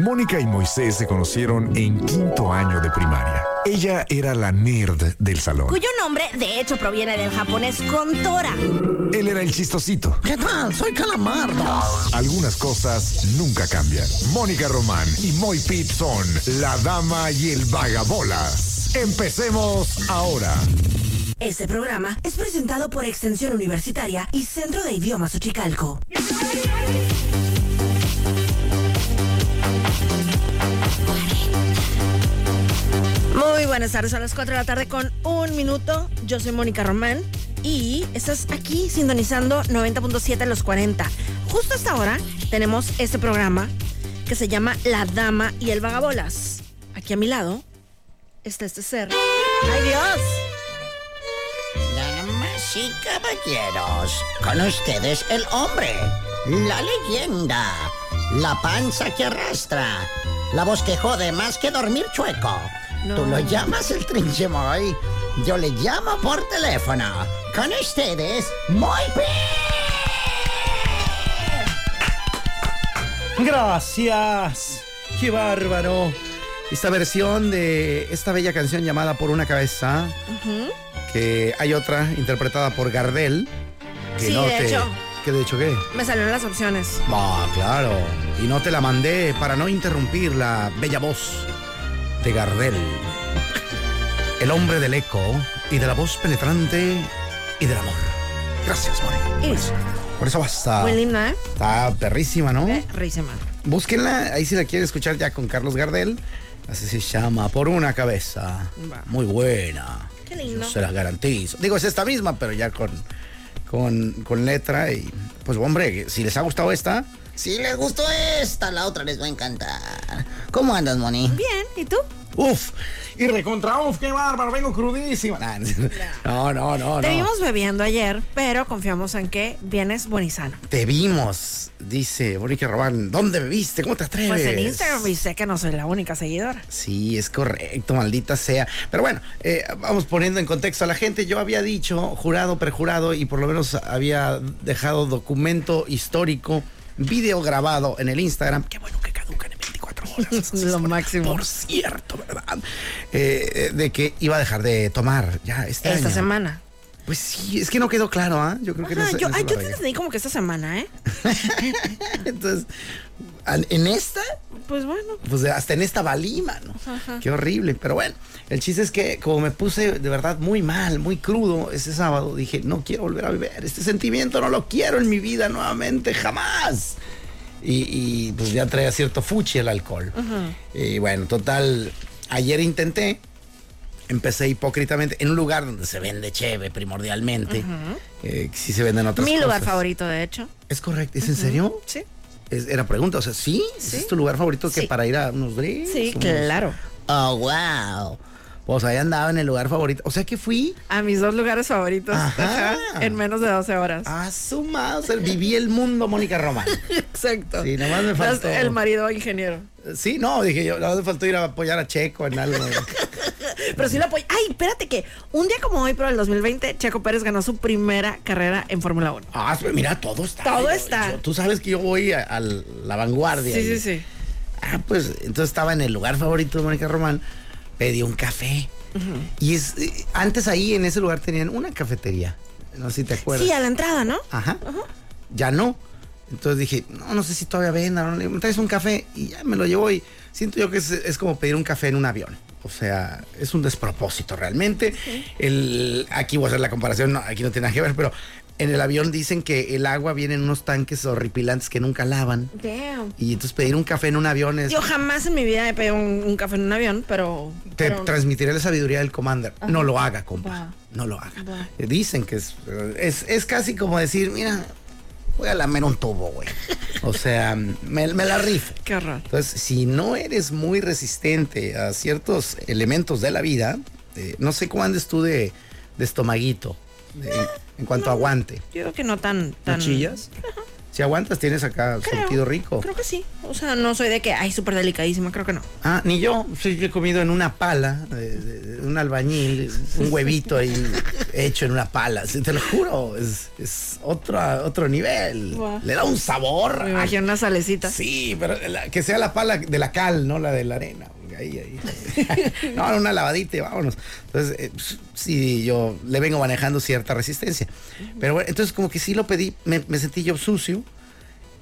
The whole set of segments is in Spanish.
Mónica y Moisés se conocieron en quinto año de primaria. Ella era la nerd del salón. Cuyo nombre, de hecho, proviene del japonés Kontora. Él era el chistosito. ¿Qué tal? Soy Calamardo. Algunas cosas nunca cambian. Mónica Román y Moy Pitt son la dama y el vagabolas. Empecemos ahora. Este programa es presentado por Extensión Universitaria y Centro de Idiomas Uchicalco. Muy buenas tardes, a las 4 de la tarde con un minuto. Yo soy Mónica Román y estás aquí sintonizando 90.7 a los 40. Justo hasta ahora tenemos este programa que se llama La Dama y el Vagabolas. Aquí a mi lado está este ser. ¡Ay Dios! Damas y caballeros, con ustedes el hombre, la leyenda, la panza que arrastra, la voz que jode más que dormir chueco. No. Tú lo llamas el trinchemoy, yo le llamo por teléfono. Con ustedes, muy bien. Gracias. Qué bárbaro. Esta versión de esta bella canción llamada Por una cabeza, que hay otra interpretada por Gardel. Que Sí, no de te- hecho. ¿Qué de hecho qué? Me salieron las opciones. Ah, claro. Y no te la mandé para no interrumpir la bella voz de Gardel. El hombre del eco y de la voz penetrante y del amor. Gracias, Moni. Y Por eso basta. muy linda, ¿eh? Está perrísima, ¿no? Eh, Rísima. Búsquenla, ahí si la quieren escuchar ya con Carlos Gardel. Así se llama, por una cabeza. Muy buena. Qué lindo. Yo se las garantizo. Digo, es esta misma, pero ya con, con, con letra. Y pues, hombre, si les ha gustado esta, Si les gustó esta, la otra les va a encantar. ¿Cómo andas, Moni? Bien, ¿y tú? uf. Y recontra, uf, qué bárbaro, vengo crudísima. Nah, No, no, no, Te no. vimos bebiendo ayer, pero confiamos en que vienes buen y sano. Te vimos, dice Borique Robán. ¿Dónde bebiste? ¿Cómo te atreves? Pues en Instagram y sé que no soy la única seguidora. Sí, es correcto, maldita sea. Pero bueno, eh, vamos poniendo en contexto a la gente. Yo había dicho, jurado, perjurado, y por lo menos había dejado documento histórico, video grabado en el Instagram. Qué bueno que caducan en 24 horas. Lo máximo. Por cierto, ¿verdad? Eh, eh, de que iba a dejar de tomar ya este Esta año. semana. Pues sí, es que no quedó claro, ¿ah? Yo creo que Ajá, no yo, ay, yo te entendí como que esta semana, ¿eh? Entonces, en esta Pues bueno. pues hasta en esta valí, mano. Qué horrible. Pero bueno, el chiste es que como me puse de verdad muy mal, muy crudo ese sábado, dije, no quiero volver a beber. Este sentimiento no lo quiero en mi vida nuevamente, jamás. Y, y, pues ya traía cierto fuchi el alcohol. Y bueno, total, ayer intenté, empecé hipócritamente en un lugar donde se vende cheve primordialmente. Eh, sí se venden otras Mi cosas. lugar favorito, de hecho. ¿Es correcto? ¿Es en serio? Sí. Es- era pregunta, o sea, ¿sí? Sí. ¿Es tu lugar favorito que para ir a unos drinks? Sí, unos- claro. Oh, wow. Pues ahí andaba en el lugar favorito. O sea que fui A mis dos lugares favoritos. Ajá. Ajá, En menos de 12 horas. a su madre. O sea, viví el mundo Mónica Román. Exacto. Sí, nomás me faltó. El marido ingeniero. Sí, no, dije yo, nada me faltó ir a apoyar a Checo en algo. Pero sí lo apoyo. Ay, espérate que un día como hoy, pero el 2020, Checo Pérez ganó su primera carrera en Fórmula 1. ah, pues mira, todo está. Todo Yo- está. yo- tú sabes que yo voy a, a la vanguardia. Sí, y- sí, sí. Ah, pues entonces estaba en el lugar favorito de Mónica Román, pedí un café. Y es, eh, antes ahí en ese lugar tenían una cafetería. No sé si te acuerdas. Sí, a la entrada, ¿no? Ajá. Ya no. Entonces dije, no, no sé si todavía vendan. ¿no? Me traes un café y ya me lo llevo y siento yo que es, es como pedir un café en un avión. O sea, es un despropósito realmente. El, aquí voy a hacer la comparación, no, aquí no tiene nada que ver, pero en el avión dicen que el agua viene en unos tanques horripilantes que nunca lavan. Damn. Y entonces pedir un café en un avión es... Yo jamás en mi vida he pedido un, un café en un avión, pero. Te pero- transmitiré la sabiduría del commander. No lo haga, compa. No lo haga. Dicen que es, es, es casi como decir, mira, voy a lamer un tubo, güey. O sea, me, me la rifo. Qué horror. Entonces, si no eres muy resistente a ciertos elementos de la vida, eh, no sé cómo andes tú de, de estomaguito, de- en cuanto a aguante. Yo creo que no tan. ¿No tan chillas? Si aguantas, tienes acá Creo, surtido rico. Creo que sí. O sea, no soy de que, ay, súper delicadísima, creo que no. Ah, ni yo. Sí, yo he comido en una pala, un albañil, un huevito ahí hecho en una pala. Sí, te lo juro, es, es otro, otro nivel. Le da un sabor. Me imagino una salecita. Sí, pero la- que sea la pala de la cal, no la de la arena. Ahí, ahí. no, una lavadita y vámonos. Entonces, eh, pues, sí, yo le vengo manejando cierta resistencia. Pero bueno, entonces como que sí lo pedí, me, me sentí yo sucio.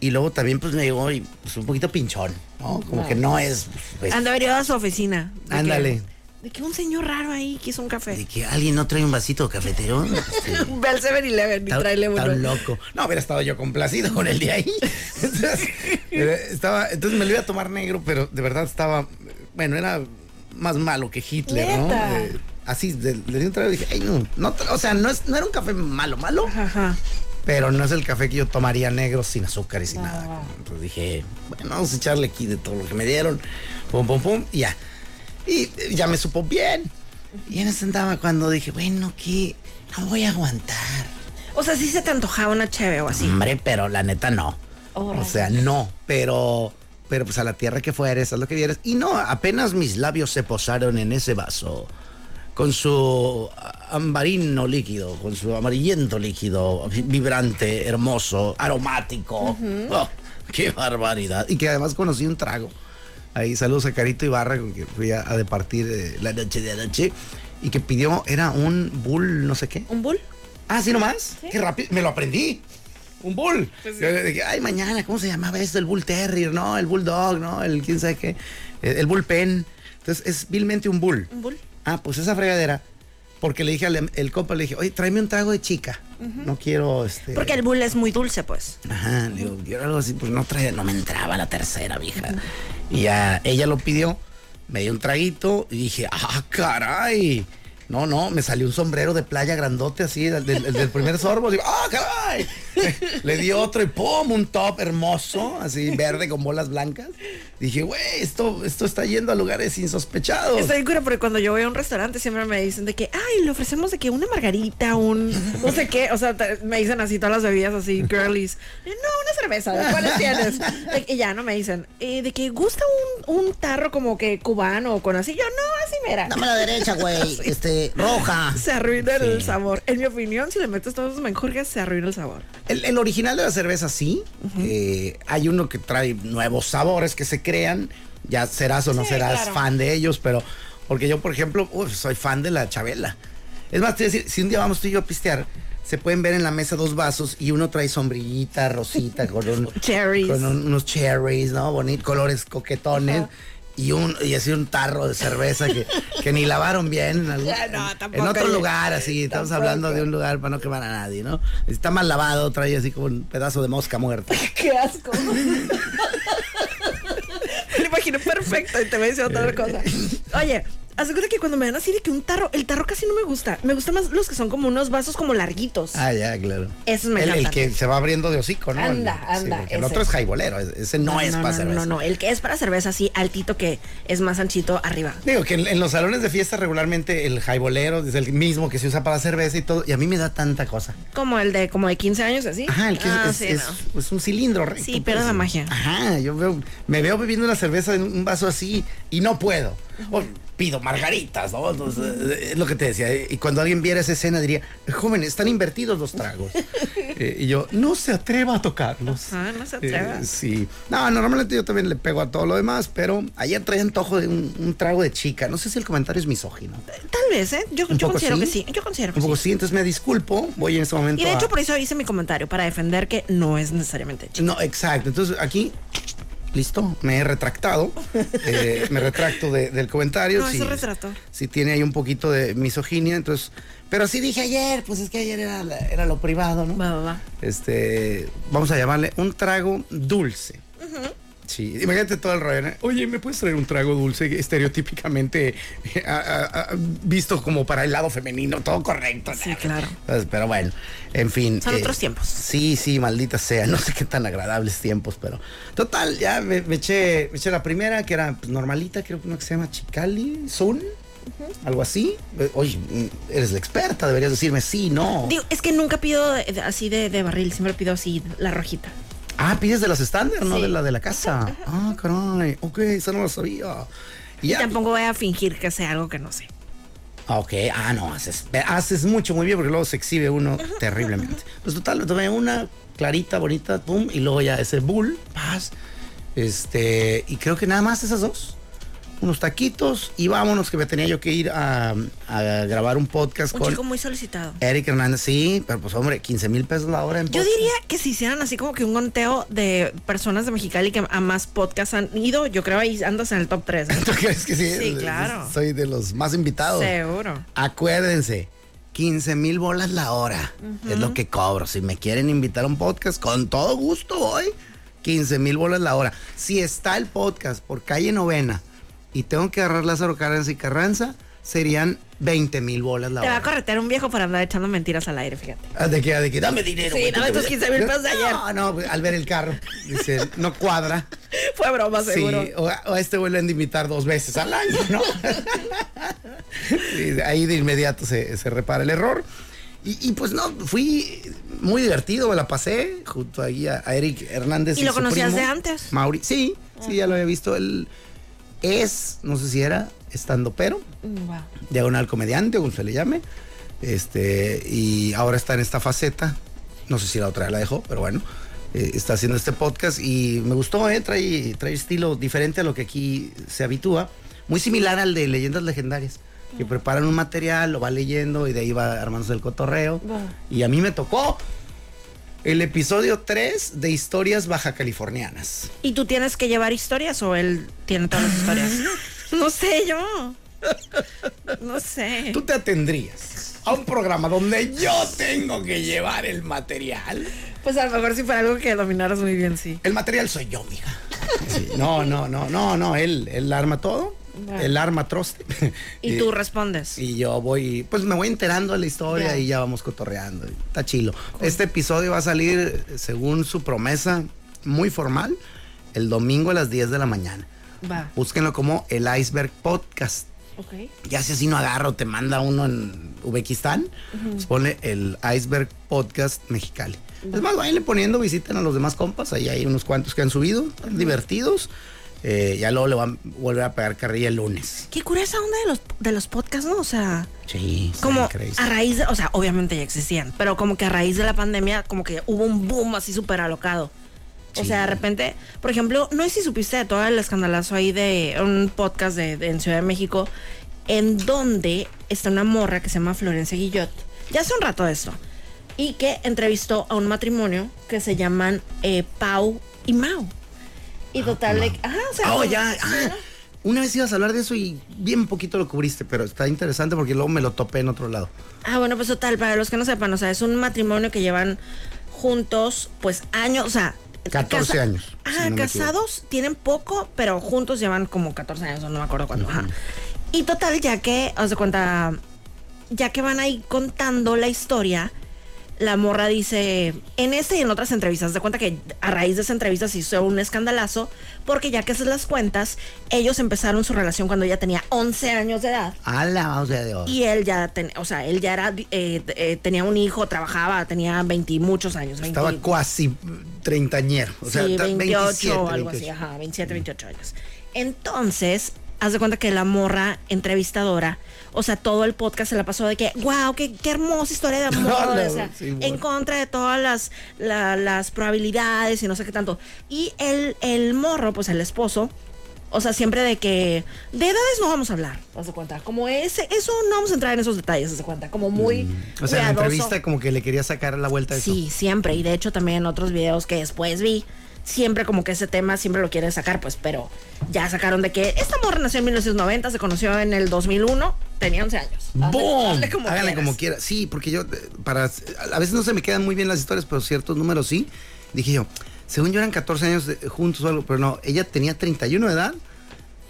Y luego también pues me llegó pues, un poquito pinchón, ¿no? Como que no es... pues, Anda a su oficina. De Ándale. De que un señor raro ahí quiso un de café. que alguien no trae un vasito cafetero. Este, Ve al 7-Eleven y tráele uno. tan loco. No, hubiera estado yo complacido con el de ahí. Entonces, eh, estaba, entonces me lo iba a tomar negro, pero de verdad estaba, bueno, era más malo que Hitler, Neta. ¿no? Eh, así, de- di un trago dije, ay, no, no, o sea, no, es, no era un café malo, malo, Ajá. pero no es el café que yo tomaría negro sin azúcar y sin No. nada. Entonces dije, bueno, vamos a echarle aquí de todo lo que me dieron, pum, pum, pum, y ya. Y ya me supo bien. Y en eso andaba cuando dije, bueno, ¿qué? No voy a aguantar. O sea, sí se te antojaba una cheve o así. Hombre, pero la neta no. Oh, o sea, no. Pero, pero pues a la tierra que fueres, haz lo que vieras. Y no, apenas mis labios se posaron en ese vaso. Con su ambarino líquido, con su amarillento líquido, vi- vibrante, hermoso, aromático. Oh, ¡Qué barbaridad! Y que además conocí un trago. Ahí saludos a Carito Ibarra, con que fui a, a departir eh, la noche de anoche. Y que pidió, era un bull, no sé qué. ¿Un bull? Ah, ¿sí nomás? Qué rápido. Me lo aprendí. Un bull. Pues dije, Ay, mañana, ¿cómo se llamaba esto? El bull terrier, ¿no? El bulldog, ¿no? El quién sabe qué. El, el bullpen. Entonces, es vilmente un bull. ¿Un bull? Ah, pues esa fregadera. Porque le dije al el copa, le dije, oye, tráeme un trago de chica. No quiero, este... Porque el bull es muy dulce, pues. Ajá, le digo, quiero algo así, pues no trae, no me entraba la tercera, vieja. Y ya ella lo pidió, me dio un traguito y dije, ah, caray. No, no, me salió un sombrero de playa grandote así, del, del- del primer sorbo. Digo, ¡ah, caray! Le di otro y ¡pum! Un top hermoso, así verde con bolas blancas. Dije, güey, esto, esto está yendo a lugares insospechados. Estoy bien cura porque cuando yo voy a un restaurante siempre me dicen de que, ay, le ofrecemos de que una margarita, un no sé qué. O sea, te- me dicen así todas las bebidas así, girlies. No, una cerveza, ¿de cuáles tienes? Y ya no me dicen, eh, de que gusta un, un tarro como que cubano o con así. Yo, no, así mira. Dame la derecha, güey. Este, roja. Se arruina el Sí. sabor. En mi opinión, si le metes todos esos menjurjes, se arruina el sabor. El, el original de la cerveza sí. Eh, hay uno que trae nuevos sabores que se crean. Ya serás o no Sí, serás claro. fan de ellos, pero porque yo, por ejemplo, uf, soy fan de la Chabela. Es más, te voy a decir, si un día vamos tú y yo a pistear, se pueden ver en la mesa dos vasos y uno trae sombrillita, rosita, con, un- Cherries. con un- unos cherries, ¿no? Bonitos, colores coquetones. Y, un, y así un tarro de cerveza que, que ni lavaron bien en, algún- no, en- otro lugar, así. Estamos Tampoco. hablando de un lugar para no quemar a nadie, ¿no? Está mal lavado, trae así como un pedazo de mosca muerta. ¡Qué asco! Me imagino perfecto y te voy a decir otra cosa. Oye, haz de cuenta que cuando me dan así de que un tarro, el tarro casi no me gusta. Me gustan más los que son como unos vasos como larguitos. Ah, ya, claro. Esos me el, el que se va abriendo de hocico, ¿no? Anda, El- anda, el otro es jaibolero, ese ese no, es para no, cerveza. No, no, el que es para cerveza así altito que es más anchito arriba. Digo que en, en los salones de fiesta regularmente el jaibolero es el mismo que se usa para cerveza y todo, y a mí me da tanta cosa. Como el de como de 15 años así. Ajá, el que es- Ah, es, sí, es- no. es un cilindro recto. Sí, pues. la magia. Ajá, yo veo, me veo bebiendo una cerveza en un vaso así y no puedo. O pido margaritas, ¿no? Entonces, eh, es lo que te decía. eh, Y cuando alguien viera esa escena diría, joven, están invertidos los tragos. Eh, y yo, no se atreva a tocarlos. Ajá, no se atreva. Eh, sí. No, normalmente yo también le pego a todo lo demás, pero ayer traía antojo de un, un trago de chica. No sé si el comentario es misógino. Tal vez, ¿eh? Yo, considero sí. que sí. Yo considero que Un poco sí. sí, entonces me disculpo. Voy en este momento Y de a- hecho por eso hice mi comentario, para defender que no es necesariamente chico. No, exacto. Entonces aquí, listo, me he retractado. eh, me retracto de- del comentario. No, si, ese retrato. Si tiene ahí un poquito de misoginia, entonces. Pero sí dije ayer, pues es que ayer era, era lo privado, ¿no? Va, va, va. Este, vamos a llamarle un trago dulce. Sí, imagínate todo el rollo. ¿no? Oye, ¿me puedes traer un trago dulce estereotípicamente eh, a- a- a- visto como para el lado femenino? Todo correcto. Sí, claro. Pues, pero bueno, en fin. Son otros tiempos. Sí, sí, maldita sea. No sé qué tan agradables tiempos, pero. Total, ya me, me eché, me eché la primera, que era pues, normalita, creo que una que se llama Chicali, Sun. Algo así. Eh, Oye, mm, eres la experta, deberías decirme sí, no. Digo, es que nunca pido de- de- así de, de barril, siempre pido así la rojita. Ah, pides de las estándar, no de la de la casa. Ah, caray. Ok, eso no lo sabía. Y, ya. tampoco voy a fingir que sé algo que no sé. Ah, Ok, ah, no, haces, haces mucho, muy bien, porque luego se exhibe uno terriblemente. Pues total, tomé una clarita, bonita, pum, y luego ya ese bull, paz. Este, y creo que nada más esas dos. Unos taquitos y vámonos, que me tenía yo que ir a, a grabar un podcast Un con chico muy solicitado. Eric Hernández. Sí, pero pues hombre, 15 mil pesos la hora en Yo diría que si hicieran así como que un conteo de personas de Mexicali que a más podcasts han ido, yo creo ahí andas en el top 3. ¿Tú crees que sí? Sí, claro. Soy de los más invitados. Seguro. Acuérdense, 15 mil bolas la hora. Es lo que cobro. Si me quieren invitar a un podcast, con todo gusto voy. 15 mil bolas la hora. Si está el podcast por calle novena y tengo que agarrar Lázaro Carranza y Carranza, serían 20 mil bolas la Te va a hora. corretear un viejo por andar echando mentiras al aire, fíjate. Ah, ¿De qué? ¿De qué? Dame dinero. Sí, güey. dame tus 15 mil pesos de ayer. No, no, pues, al ver el carro. Dice, no cuadra. Fue broma, seguro. Sí, o, a- o a este vuelven de invitar dos veces al año, ¿no? Sí, ahí de inmediato se, se repara el error. Y, y, pues no, fui muy divertido, me la pasé junto ahí a, a Eric Hernández. ¿Y lo su conocías primo, de antes? Mauri, sí, sí, ya lo había visto. Él es, no sé si era, estando pero, wow. diagonal comediante, como se le llame. Este, y ahora está en esta faceta. No sé si la otra la dejó, pero bueno. eh, está haciendo este podcast y me gustó, ¿eh? Trae, trae estilo diferente a lo que aquí se habitúa. Muy similar al de Leyendas Legendarias. Que preparan un material, lo va leyendo y de ahí va armándose el cotorreo. Y a mí me tocó el episodio 3 de Historias Baja Californianas. ¿Y tú tienes que llevar historias o él tiene todas las historias? No sé yo. No sé. ¿Tú te atendrías a un programa donde yo tengo que llevar el material? Pues a lo mejor si fuera algo que dominaras muy bien, sí. El material soy yo, mija. Sí, no, no, no, no, no, él, él arma todo, Bueno. él arma troste. Y tú respondes. Y yo voy, pues me voy enterando de la historia y ya vamos cotorreando. Está chilo. Este episodio va a salir, según su promesa, muy formal, el domingo a las 10 de la mañana. Va. Búsquenlo como el Iceberg Podcast. Ok. Ya si así no agarro, te manda uno en Uzbekistán, pues ponle el Iceberg Podcast Mexicali. Es más, váyanle poniendo, visiten a los demás compas, ahí hay unos cuantos que han subido, divertidos. Eh, ya luego le van a volver a pegar carrilla el lunes. Qué curiosa onda de los, de los podcasts, ¿no? O sea, Sí, como a raíz de, o sea, obviamente ya existían, pero como que a raíz de la pandemia, como que hubo un boom así súper alocado. O Sí. sea, de repente, por ejemplo, no sé si supiste de todo el escandalazo ahí de un podcast de, de- en Ciudad de México, en donde está una morra que se llama Florencia Guillot. Ya hace un rato de esto. Y que entrevistó a un matrimonio que se llaman eh, Pau y Mau. Y total, de- ajá, o sea, Ah, oh, ya. ah, una vez ibas a hablar de eso y bien poquito lo cubriste, pero está interesante porque luego me lo topé en otro lado. Ah, bueno, pues total, para los que no sepan, o sea, es un matrimonio que llevan juntos, pues años, o sea... 14 años, Ah, si no me casados tienen poco, pero juntos llevan como 14 años, o no me acuerdo cuándo. ajá. Y total, ya que, os de cuenta, ya que van ahí contando la historia, la morra dice, en ese y en otras entrevistas, de cuenta que a raíz de esa entrevista se hizo un escandalazo, porque ya que se las cuentas, ellos empezaron su relación cuando ella tenía 11 años de edad. A la o sea, de Dios. Y él ya, ten- o sea, él ya era, eh, eh, tenía un hijo, trabajaba, tenía 20 y muchos años. 20 Estaba cuasi treintañero. O sea, sí, ta- 28 27, o algo así, 28. ajá, 27, 28 años. Entonces, haz de cuenta que la morra entrevistadora, o sea, todo el podcast se la pasó de que, wow, qué, qué hermosa historia de amor, No, no, o sea, sí, en contra de todas las, la- las probabilidades y no sé qué tanto. Y el, el morro, pues el esposo, o sea, siempre de que de edades no vamos a hablar, haz de cuenta. Como ese, eso no vamos a entrar en esos detalles, haz de cuenta. Como muy. Mm. O sea, en la entrevista como que le quería sacar la vuelta a eso. Sí, siempre. Y de hecho también en otros videos que después vi, siempre como que ese tema siempre lo quieren sacar, pues, pero ya sacaron de que esta morra nació en 1990, se conoció en el 2001, tenía 11 años. Hazle como Háganle como quiera. Sí, porque yo, eh, para, a veces no se me quedan muy bien las historias, pero ciertos números sí. Dije yo, según yo eran 14 años de- juntos o algo, pero no, ella tenía 31 de edad,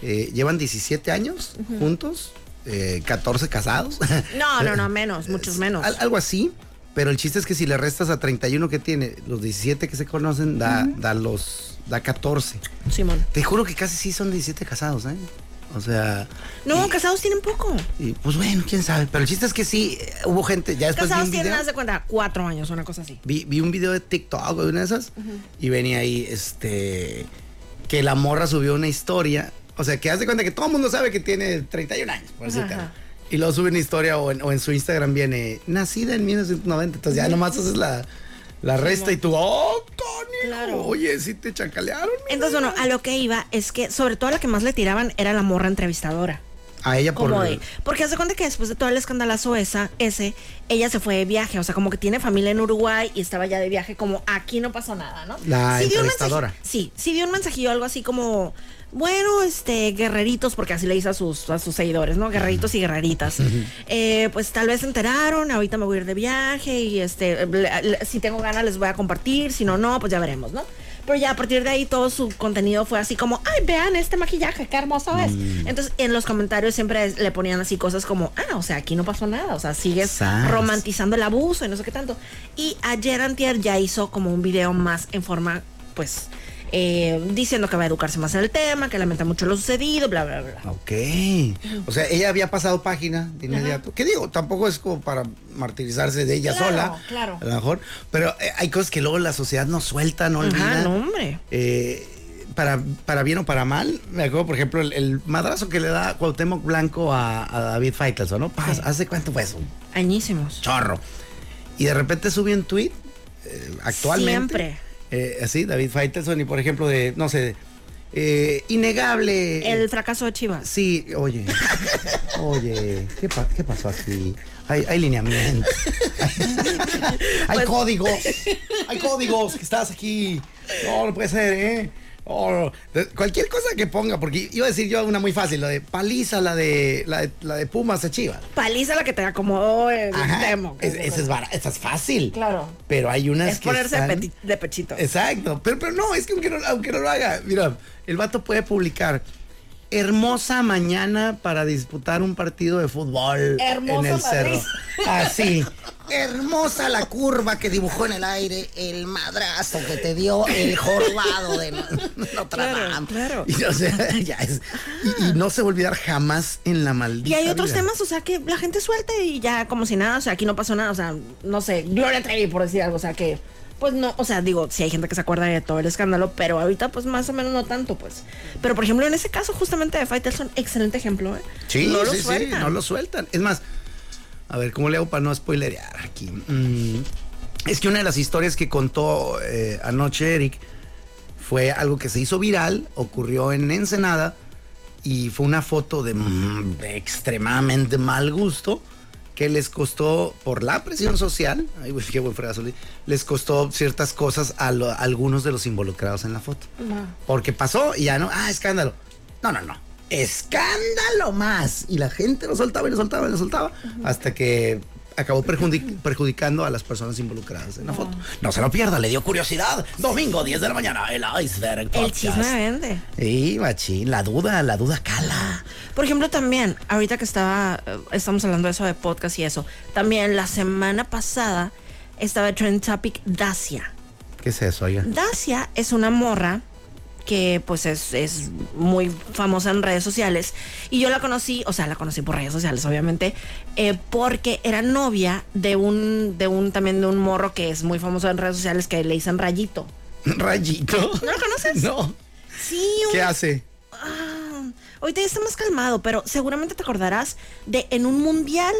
eh, llevan 17 años juntos, eh, 14 casados. No, no, no, menos, muchos menos. Al- algo así, pero el chiste es que si le restas a 31 que tiene, los 17 que se conocen, da, da los, da 14. Simón. Te juro que casi sí son 17 casados, ¿eh? O sea. No, y- casados tienen poco. y, pues bueno, quién sabe. Pero el chiste es que sí, eh, hubo gente. Ya después vi Casados un tienen, video. haz de cuenta, cuatro años, una cosa así. Vi, vi un video de TikTok de una de esas y venía ahí, este, que la morra subió una historia. O sea, que hace cuenta que todo el mundo sabe que tiene 31 años, por decirte. Y luego sube una historia o en, o en su Instagram viene, nacida en 1990. Entonces ya nomás haces la, la resta y tú, oh, Tony, Claro. oye, sí te chacalearon. Entonces, vida". bueno, a lo que iba es que sobre todo a la que más le tiraban era la morra entrevistadora. A ella por... Como de, porque hace cuenta que después de todo el escandalazo esa, ese, ella se fue de viaje, o sea, como que tiene familia en Uruguay y estaba ya de viaje, como aquí no pasó nada, ¿no? La dio un entrevistadora. sí, sí dio un mensajillo algo así como, bueno, este, guerreritos, porque así le dice a sus, a sus seguidores, ¿no? Guerreritos y guerreritas. Eh, pues tal vez se enteraron, ahorita me voy a ir de viaje y este, le- si tengo ganas les voy a compartir, si no, no, pues ya veremos, ¿no? Pero ya a partir de ahí todo su contenido fue así como, ay, vean este maquillaje, qué hermoso es. Entonces en los comentarios siempre es- le ponían así cosas como, ah, o sea, aquí no pasó nada, o sea, sigues romantizando el abuso y no sé qué tanto. Y ayer Antier ya hizo como un video más en forma, pues, eh, diciendo que va a educarse más en el tema, que lamenta mucho lo sucedido, bla, bla, bla. Ok. O sea, ella había pasado página de inmediato. ¿Qué digo? Tampoco es como para martirizarse de ella Claro, sola. claro. A lo mejor. Pero eh, hay cosas que luego la sociedad no suelta, no olvida. Ajá, no, hombre. Eh, para, para bien o para mal, me acuerdo, por ejemplo, el, el madrazo que le da Cuauhtémoc Blanco a, a David Faitelson, ¿no? Sí. ¿Hace cuánto fue eso? Un Añísimos. chorro. Y de repente sube un tweet eh, actualmente. Siempre. Eh, así, David Faitelson, y por ejemplo, de, no sé, eh, innegable. El fracaso de Chivas. Sí, oye. Oye, ¿qué, pa- qué pasó aquí? Hay, hay lineamientos. Hay, Pues- códigos. Hay códigos que estás aquí. No, no puede ser, ¿eh? De- Cualquier cosa que ponga, porque iba a decir yo una muy fácil, la de paliza, la de, la de, la de Pumas a Chivas. Paliza la que te acomodó el Ajá, demo. es- esa es bara- esa es fácil. Claro. Pero hay unas Es que ponerse están- de, pechito. Exacto. Pero, pero no, es que aunque no, aunque no lo haga, mira, el vato puede publicar. Hermosa mañana para disputar un partido de fútbol Hermoso en el Madrid. cerro. Así. Hermosa la curva que dibujó en el aire, el madrazo que te dio el jorobado de Notre Dame. claro. Y, o sea, ya es- y- y no se va a olvidar jamás en la maldita. Y hay otros vida. temas, o sea, que la gente suelta y ya como si nada, o sea, aquí no pasó nada, o sea, no sé, Gloria Trevi, por decir algo, o sea, que, pues no, o sea, digo, si hay gente que se acuerda de todo el escándalo, pero ahorita, pues más o menos no tanto, pues. Pero, por ejemplo, en ese caso, justamente de Faitelson, excelente ejemplo, ¿eh? Sí, no lo sí, sí, sueltan. no lo sueltan. Es más, a ver, ¿cómo le hago para no spoilerear aquí? Mm, es que una de las historias que contó eh, anoche Eric fue algo que se hizo viral, ocurrió en Ensenada y fue una foto de, mm, de extremadamente mal gusto que les costó por la presión social, ay, güey, qué buen fregazo, les costó ciertas cosas a, lo- a algunos de los involucrados en la foto. Porque pasó y ya no, ah, escándalo. No, no, no. Escándalo más. Y la gente lo soltaba y lo soltaba y lo soltaba hasta que acabó perjudi- perjudicando a las personas involucradas en la foto. No se lo pierda, le dio curiosidad. Domingo, 10 de la mañana, el Iceberg El Podcast. chisme vende. Sí, machín, la duda, la duda cala. Por ejemplo, también, ahorita que estaba, eh, estamos hablando de eso de podcast y eso, también la semana pasada estaba Trend Topic Dacia. ¿Qué es eso, oiga? Dacia es una morra que pues es, es muy famosa en redes sociales y yo la conocí, o sea, la conocí por redes sociales obviamente, eh, porque era novia de un, de un, también de un morro que es muy famoso en redes sociales que le dicen Rayito. Rayito. ¿No lo conoces? No. Sí, un- ¿Qué hace? Ah, ahorita ya está más calmado, pero seguramente te acordarás de en un mundial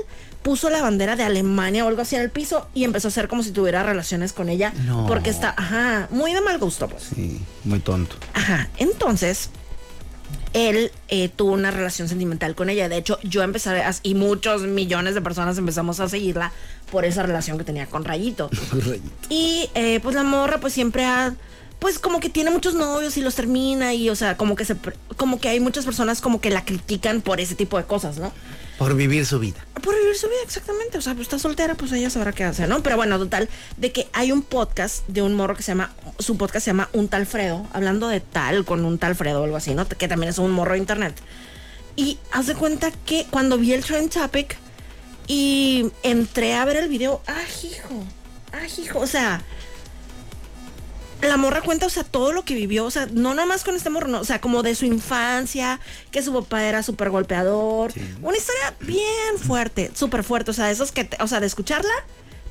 puso la bandera de Alemania o algo así en el piso y empezó a hacer como si tuviera relaciones con ella. No. Porque está, ajá, muy de mal gusto, pues. Sí, muy tonto. Ajá, entonces él eh, tuvo una relación sentimental con ella. De hecho, yo empecé a, y muchos millones de personas empezamos a seguirla por esa relación que tenía con Rayito. Rayito. Y eh, pues la morra pues siempre ha, pues como que tiene muchos novios y los termina y o sea, como que se, como que hay muchas personas como que la critican por ese tipo de cosas, ¿no? Por vivir su vida. Por vivir su vida, exactamente. O sea, pues está soltera, pues ella sabrá qué hacer, ¿no? Pero bueno, total, de que hay un podcast de un morro que se llama, su podcast se llama Un tal Fredo, hablando de tal con un tal Fredo o algo así, ¿no? Que también es un morro de internet. Y haz de cuenta que cuando vi el trend topic y entré a ver el video, ah, hijo, ah, hijo, o sea, la morra cuenta, o sea, todo lo que vivió, o sea, no nomás con este morro, no, o sea, como de su infancia, que su papá era súper golpeador. Una historia bien fuerte, súper fuerte, o sea, esos que, te- o sea, de escucharla,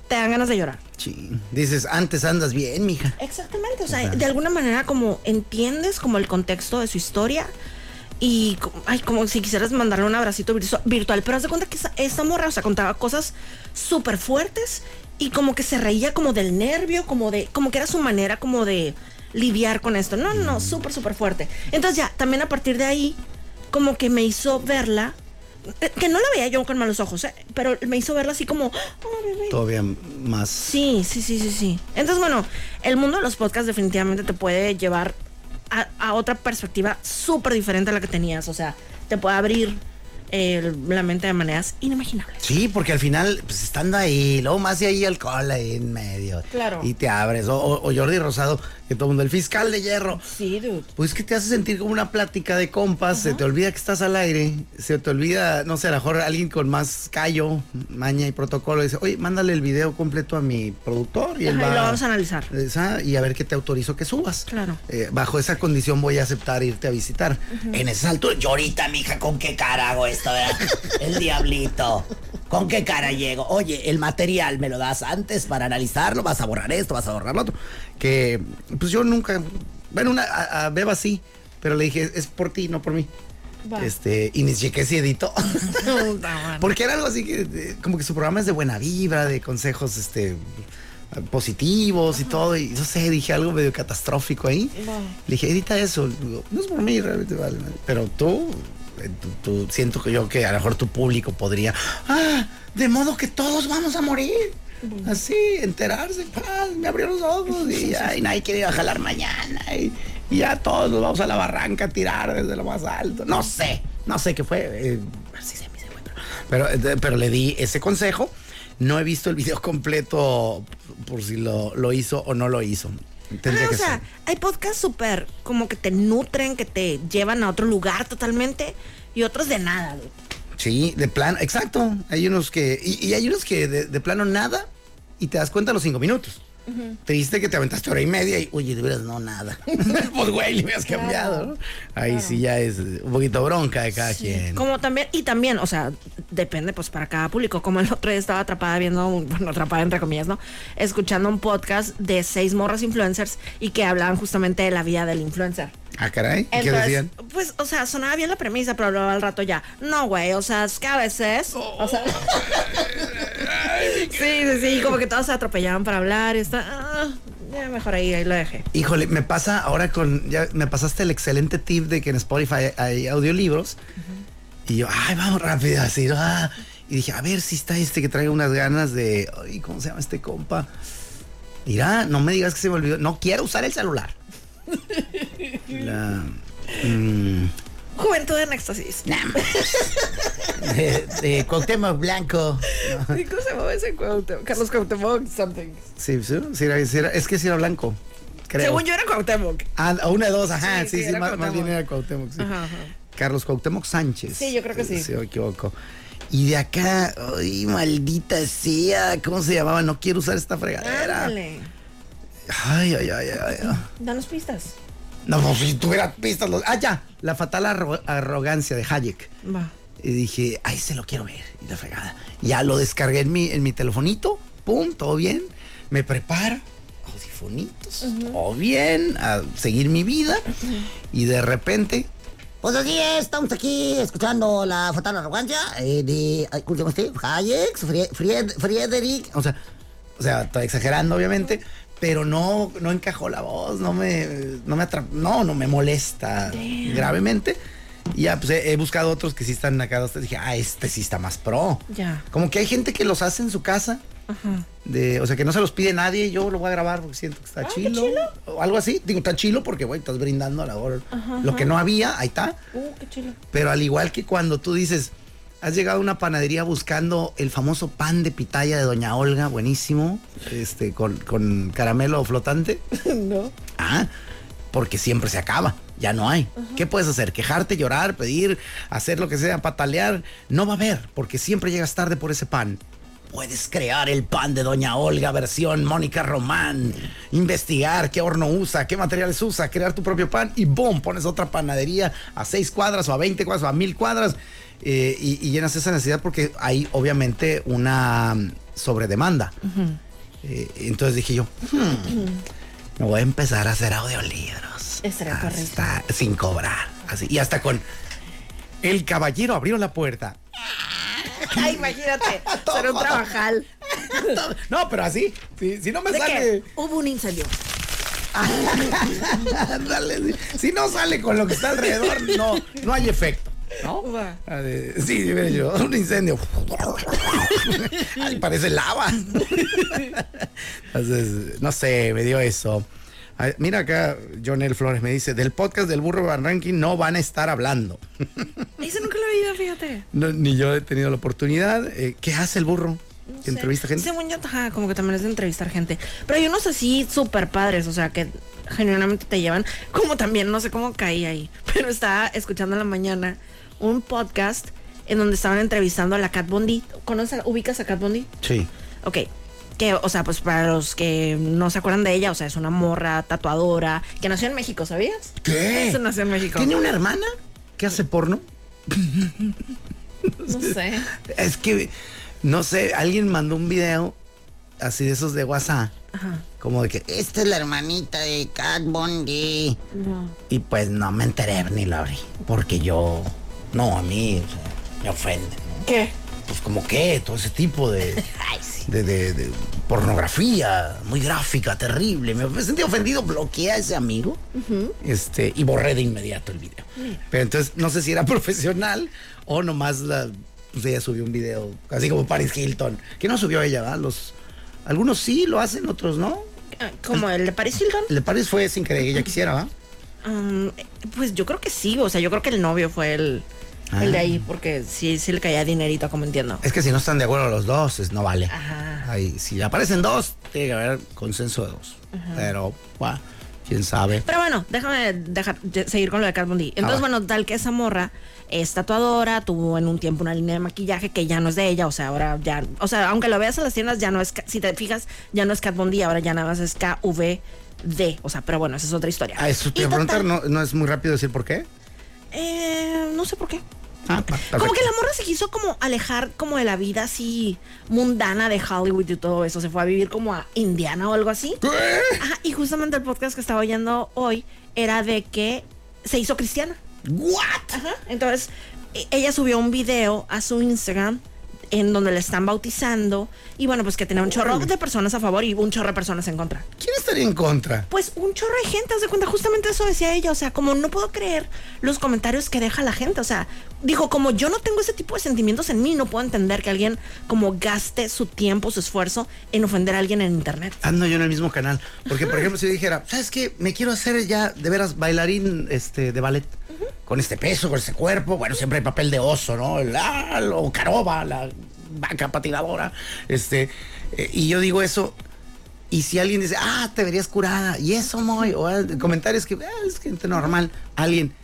te dan ganas de llorar. Sí. Dices, antes andas bien, mija. Exactamente, o sea, de alguna manera como entiendes como el contexto de su historia y ay, como si quisieras mandarle un abracito virtu- virtual, pero haz de cuenta que esa- esta morra, o sea, contaba cosas súper fuertes y como que se reía como del nervio, como de, como que era su manera como de lidiar con esto. No, no, súper, súper fuerte. Entonces ya, también a partir de ahí, como que me hizo verla, eh, que no la veía yo con malos ojos, eh, pero me hizo verla así como, "Oh, bebé". Todavía más. Sí, sí, sí, sí, sí. Entonces, bueno, el mundo de los podcasts definitivamente te puede llevar a, a otra perspectiva súper diferente a la que tenías. O sea, te puede abrir eh, la mente de maneras inimaginables. Sí, porque al final, pues estando ahí, luego más y ahí alcohol ahí en medio. Claro. Y te abres. O, o- o Jordi Rosado, que todo el mundo, el fiscal de hierro. Sí, dude. Pues que te hace sentir como una plática de compas, se te olvida que estás al aire, se te olvida, no sé, a lo mejor alguien con más callo, maña y protocolo dice, oye, mándale el video completo a mi productor y él Ajá, y va lo vamos a analizar. Esa, y a ver qué te autorizo que subas. Claro. Eh, bajo esa condición voy a aceptar irte a visitar. En ese altura, yo ahorita, mija, ¿con qué cara hago esto? El diablito. ¿Con qué cara llego? Oye, el material me lo das antes para analizarlo, vas a borrar esto, vas a borrar lo otro. Que, pues yo nunca, bueno, una, a, a Beba sí, pero le dije, es por ti, no por mí. Va. Este, y ni chequé si editó. Porque era algo así que, como que su programa es de buena vibra, de consejos, este, positivos y todo. Y no sé, dije algo medio catastrófico ahí. Va. Le dije, edita eso. Digo, no es por mí, realmente vale. Pero tú, eh, tú, tú- siento que yo que a lo mejor tu público podría, ah, de modo que todos vamos a morir. Así, enterarse, me abrió los ojos y ya, y nadie quiere ir a jalar mañana. Y, y ya todos nos vamos a la barranca a tirar desde lo más alto. No sé, no sé qué fue. eh, así se me pero, pero, eh, pero le di ese consejo. No he visto el video completo por si lo, lo hizo o no lo hizo. Tendría Ah, que o sea, ser. hay podcasts súper como que te nutren, que te llevan a otro lugar totalmente y otros de nada, dude. Sí, de plano, exacto. Hay unos que. Y, y hay unos que de, de plano nada y te das cuenta a los cinco minutos. Triste que te aventaste hora y media y, oye, de veras no nada. pues, güey, le hubieras cambiado, ¿no? Ahí sí ya es un poquito bronca de cada quien. Como también, y también, o sea, depende pues para cada público. Como el otro día estaba atrapada viendo, un- bueno, atrapada entre comillas, ¿no? Escuchando un podcast de seis morras influencers y que hablaban justamente de la vida del influencer. Ah, caray. ¿y ¿Qué Entonces, decían? pues, o sea, sonaba bien la premisa, pero luego al rato ya, no, güey, o sea, es que a veces, o sea, sí, sí, sí, como que todos se atropellaban para hablar y está, ah, ya mejor ahí, ahí lo dejé. Híjole, me pasa ahora con. Ya me pasaste el excelente tip de que en Spotify hay audiolibros. Y yo, ay, vamos rápido, así. ah. Y dije, a ver si está este que traiga unas ganas de. Ay, ¿cómo se llama este compa? Mira, no me digas que se me olvidó. No quiero usar el celular. La. mm, Juventud en éxtasis. de, de Cuauhtémoc Blanco. ¿Cómo se llamaba ese Cuauhtémoc? Carlos Cuauhtémoc something. Sí, sí, sí era- sí era- es que sí era blanco. Creo. Según yo era Cuauhtémoc. Ah, una de dos, ajá, Sí, sí, sí, sí, era más, más bien era Cuauhtémoc, sí. Ajá, ajá. Carlos Cuauhtémoc Sánchez. Sí, yo creo que sí. Si no me equivoco. Y de acá, ay, maldita sea, ¿cómo se llamaba? No quiero usar esta fregadera. Ándale. Ay, ay, ay, ay. ay. Danos pistas. No, no, si tuvieras pistas. los- Ah, ya, la fatal arro- arrogancia de Hayek. Va. Y dije, ay, se lo quiero ver. Y la fregada. Ya lo descargué en mi, en mi telefonito. Pum, todo bien. Me preparo. Audifonitos. Todo bien. A seguir mi vida. Y de repente. Pues así es, estamos aquí escuchando la fatal arrogancia eh, de. ¿Cómo se llama este? Hayek, Frie- Fried- Friedrich. O sea, o sea, estoy exagerando, obviamente. Pero no, no encajó la voz, no me, no me no, no me molesta gravemente. Y ya, pues he, he buscado otros que sí están acá. Dije, ah, este sí está más pro. Ya. Como que hay gente que los hace en su casa. De, o sea, que no se los pide nadie. Yo lo voy a grabar porque siento que está chilo. O algo así. Digo, está chilo porque, güey, estás brindando a la hora. Lo que no había, ahí está. Uh, qué chulo. Pero al igual que cuando tú dices, has llegado a una panadería buscando el famoso pan de pitaya de Doña Olga, buenísimo, este, con, con caramelo flotante. no. Ah, porque siempre se acaba, ya no hay. ¿Qué puedes hacer? Quejarte, llorar, pedir, hacer lo que sea, patalear. No va a haber, porque siempre llegas tarde por ese pan. puedes crear el pan de Doña Olga versión Mónica Román, investigar qué horno usa, qué materiales usa, crear tu propio pan y boom, pones otra panadería a seis cuadras o a 20 cuadras o a mil cuadras eh, y, y llenas esa necesidad porque hay obviamente una mm, sobredemanda. Eh, entonces dije yo, "Hmm, me voy a empezar a hacer audiolibros. Estaría correcto. Sin cobrar. Así. Y hasta con el caballero abrió la puerta. Ay, imagínate, será un trabajal. No, pero así. Si, si no me ¿De sale. qué? Hubo un incendio. Ándale, si, si no sale con lo que está alrededor, no, no hay efecto. ¿No? Ah, de- Sí, yo, un incendio. Ay, parece lava. Entonces, no sé, me dio eso. Ay, Mira acá, Jonel Flores me dice, del podcast del burro Van Ranking no van a estar hablando. Ese nunca lo he oído, fíjate. No, ni yo he tenido la oportunidad. Eh, ¿Qué hace el burro? No ¿Que sé. entrevista gente? Según yo, ajá, como que también es de entrevistar gente. Pero hay unos así súper padres, o sea, que genuinamente te llevan. Como también, no sé cómo caí ahí. Pero estaba escuchando en la mañana un podcast en donde estaban entrevistando a la Cat Bondi. ¿Conoces, ubicas a Cat Bondi? Sí. Ok. Que, o sea, pues para los que no se acuerdan de ella, o sea, es una morra tatuadora que nació en México, ¿sabías? ¿Qué? Eso nació en México. ¿Tiene una hermana que hace porno? No sé. Es que, no sé, alguien mandó un video así de esos de WhatsApp. Ajá. Como de que, Esta es la hermanita de Cat Bondi. No. y pues no me enteré ni la abrí. Porque yo, no, a mí o sea, me ofende. ¿no? ¿Qué? Pues como que, todo ese tipo de, Ay, sí. de, de- de pornografía muy gráfica, terrible. Me, sentí ofendido, bloqueé a ese amigo este, y borré de inmediato el video. Pero entonces no sé si era profesional o nomás la, pues ella subió un video, así como Paris Hilton, que no subió ella, ¿verdad? Los, algunos sí lo hacen, otros no. Ah, Como el de Paris Hilton. El de Paris fue sin que ella quisiera, ¿va? Um, pues yo creo que sí, o sea, yo creo que el novio fue el, Ah. el de ahí, porque sí, sí le caía dinerito, como entiendo. Es que si no están de acuerdo los dos, es- no vale. Ajá. Ahí, si aparecen dos, tiene que haber consenso de dos. Pero, bueno, quién sabe. Pero bueno, déjame dejar, de- seguir con lo de Kat Von D. Entonces, Ah, bueno, tal que esa morra es tatuadora, tuvo en un tiempo una línea de maquillaje que ya no es de ella, o sea, ahora ya, o sea, aunque lo veas en las tiendas, ya no es, si te fijas, ya no es Kat Von D, ahora ya nada más es KVD, o sea, pero bueno, esa es otra historia. Ah, eso te Y iba a preguntar, ¿no, no es muy rápido decir por qué? Eh, no sé por qué. Ah, Como que la morra se quiso como alejar como de la vida así mundana de Hollywood y todo eso. Se fue a vivir como a Indiana o algo así. Ajá, y justamente el podcast que estaba oyendo hoy era de que se hizo cristiana. ¿What? Ajá. Entonces, e- ella subió un video a su Instagram en donde le están bautizando. Y bueno, pues que tenía un chorro de personas a favor y un chorro de personas en contra. ¿Quién estaría en contra? Pues un chorro de gente, haz de cuenta, justamente eso decía ella, o sea, como no puedo creer los comentarios que deja la gente, o sea, dijo, como yo no tengo ese tipo de sentimientos en mí, no puedo entender que alguien como gaste su tiempo, su esfuerzo en ofender a alguien en internet. Ando yo en el mismo canal. Porque, por ejemplo, si yo dijera, ¿sabes qué? Me quiero hacer ya, de veras, bailarín este, de ballet. Con este peso, con este cuerpo. Bueno, siempre hay papel de oso, ¿no? El, ah, o caroba, la vaca patinadora. Este, eh, y yo digo eso. Y si alguien dice, ah, te verías curada. Y eso, muy. O ah, comentarios que, ah, es gente normal. Alguien.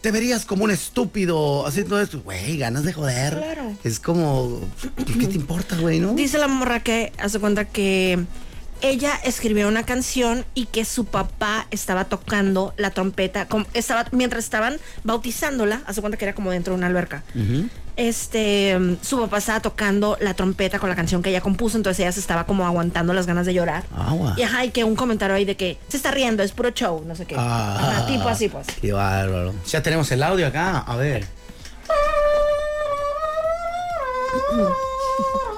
Te verías como un estúpido haciendo esto. Güey, ganas de joder. Claro. Es como, ¿qué te importa, güey, no? Dice la morra que hace cuenta que ella escribió una canción y que su papá estaba tocando la trompeta, como- estaba, mientras estaban bautizándola, hace cuenta que era como dentro de una alberca. Este, mm, su papá estaba tocando la trompeta con la canción que ella compuso, entonces ella se estaba como aguantando las ganas de llorar. Agua. Y ajá, y que un comentario ahí de que se está riendo, es puro show, no sé qué. Ah, Ajá, tipo así, pues. Qué bárbaro. Ya tenemos el audio acá. A ver.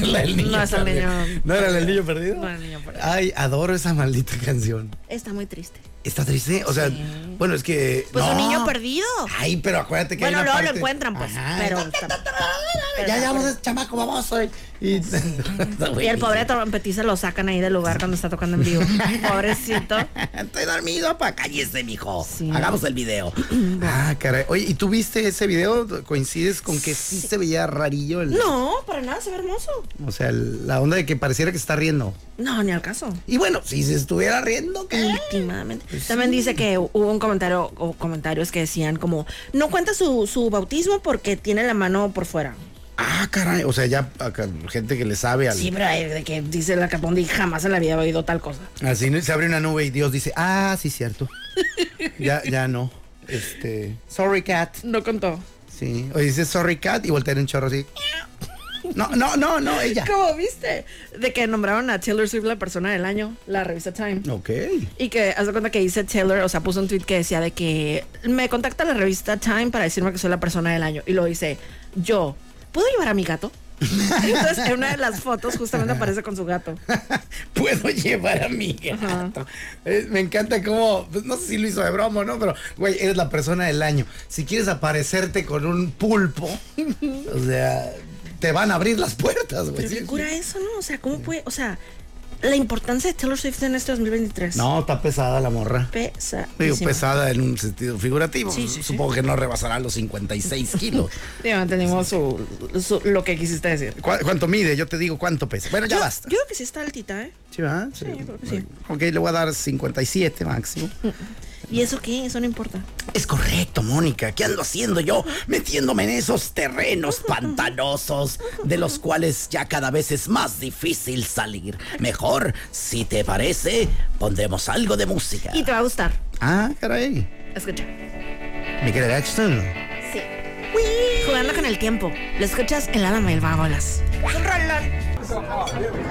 La del niño No es el perdido. niño- ¿No era el niño perdido? No era el niño perdido. Ay, adoro esa maldita canción. Está muy triste. ¿Está triste? O sea, Sí. bueno, es que. Pues un no. niño perdido. Ay, pero acuérdate que Bueno, hay una luego lo parte- encuentran, pues. Ajá. Pero. está- Ya, ya, vamos a chamaco baboso. Y, y, Y el pobre trompetista lo sacan ahí del lugar cuando está tocando en vivo. Pobrecito. Estoy dormido, pa, cállese, mijo. Sí. Hagamos el video. ah, caray. Oye, ¿y tú viste ese video? ¿Coincides con que sí se veía rarillo? El, No, para nada, se ve hermoso. O sea, la onda de que pareciera que está riendo. No, ni al caso. Y bueno, si se estuviera riendo, ¿qué? Últimamente. También dice que hubo un comentario o comentarios que decían como, no cuenta su, su bautismo porque tiene la mano por fuera. Ah, caray. O sea, ya acá, gente que le sabe al. Sí, pero hay de que dice la Capondi jamás en la vida había oído tal cosa. Así se abre una nube y Dios dice, ah, sí, cierto. ya, ya no. Este. Sorry, cat. No contó. Sí. O dice sorry, cat y voltea en un chorro así. No, no, no, no, ella. ¿Cómo viste? De que nombraron a Taylor Swift la persona del año, la revista Time. Ok. Y que, haz de cuenta que dice Taylor, o sea, puso un tweet que decía de que me contacta la revista Time para decirme que soy la persona del año. Y lo dice, yo, ¿puedo llevar a mi gato? Entonces, en una de las fotos justamente aparece con su gato. Puedo llevar a mi gato. Eh, me encanta cómo, pues, no sé si lo hizo de broma, ¿no? Pero, güey, eres la persona del año. Si quieres aparecerte con un pulpo, o sea, te van a abrir las puertas, güey. Pero qué cura eso, ¿no? O sea, ¿cómo puede? O sea, la importancia de Taylor Swift en este 2023. No, está pesada la morra. Pesada. Digo, pesada en un sentido figurativo. Supongo que no rebasará los 56 kilos. Sí, entendimos su, su- lo que quisiste decir. ¿Cu- ¿Cuánto mide? Yo te digo cuánto pesa. Bueno, ya yo, basta. Yo creo que sí está altita, ¿eh? ¿Sí, va? Sí, yo creo que sí. Ok, le voy a dar 57 máximo. ¿Y eso qué? Eso no importa. Es correcto, Mónica. ¿Qué ando haciendo yo? Metiéndome en esos terrenos pantanosos de los cuales ya cada vez es más difícil salir. Mejor, si te parece, pondremos algo de música. Y te va a gustar. Ah, caray. Escucha. Mi querida Axton. Sí. Jugando con el tiempo. Lo escuchas en la dama del vagolas.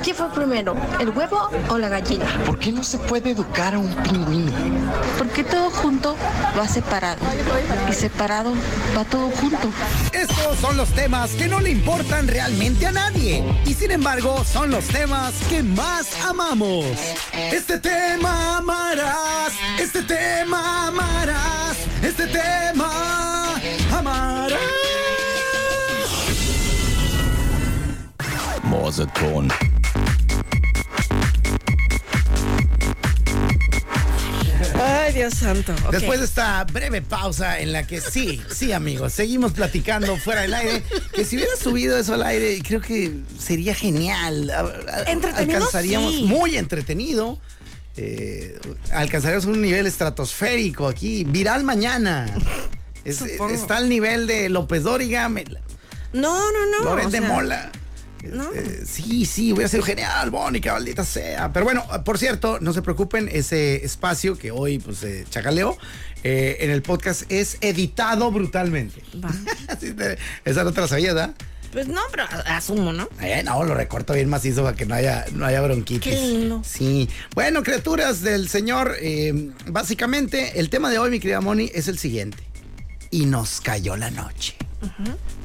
¿Qué fue primero, el huevo o la gallina? ¿Por qué no se puede educar a un pingüino? Porque todo junto va separado y separado va todo junto. Estos son los temas que no le importan realmente a nadie. Y sin embargo, son los temas que más amamos. Este tema amarás. Este tema amarás. Este tema amarás. Morseton. Ay, Dios santo. Después de esta breve pausa en la que sí, sí, amigos, seguimos platicando fuera del aire. Que si hubiera subido eso al aire, creo que sería genial. Entretenido, Alcanzaríamos sí. muy entretenido. Eh, alcanzaríamos un nivel estratosférico aquí, viral mañana. Es- está al nivel de López Dóriga, No, no, no. O de Mola. No. Eh, sí, sí, hubiera sido genial, Mónica, maldita sea. Pero bueno, por cierto, no se preocupen, ese espacio que hoy pues eh, chacaleo eh, en el podcast es editado brutalmente. Esa no te la sabía, ¿verdad? Pues no, pero asumo, ¿no? Eh, no, lo recorto bien macizo para que no haya, no haya bronquitis. Qué lindo. Sí. Bueno, criaturas del Señor, eh, básicamente el tema de hoy, mi querida Moni, es el siguiente. Y nos cayó la noche.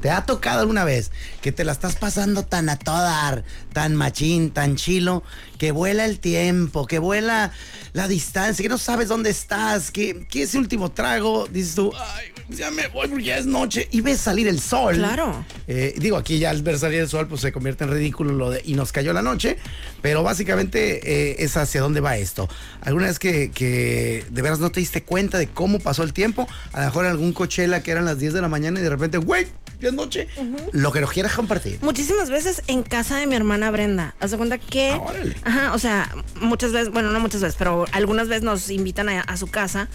¿Te ha tocado alguna vez que te la estás pasando tan a toda tan machín, tan chilo, que vuela el tiempo, que vuela la distancia, que no sabes dónde estás, que, que ese último trago, dices tú, ay, ya me voy porque ya es noche, y ves salir el sol. Claro. Eh, digo, aquí ya al ver salir el sol, pues se convierte en ridículo lo de y nos cayó la noche, pero básicamente eh, es hacia dónde va esto. Alguna vez que, que de veras no te diste cuenta de cómo pasó el tiempo, a lo mejor en algún cochela que eran las 10 de la mañana y de repente, güey, ya es noche. Lo que nos quieras compartir. Muchísimas veces en casa de mi hermana Brenda. Haz de cuenta que. Ah, órale. Ajá, o sea, muchas veces, bueno, no muchas veces, pero algunas veces nos invitan a, a su casa,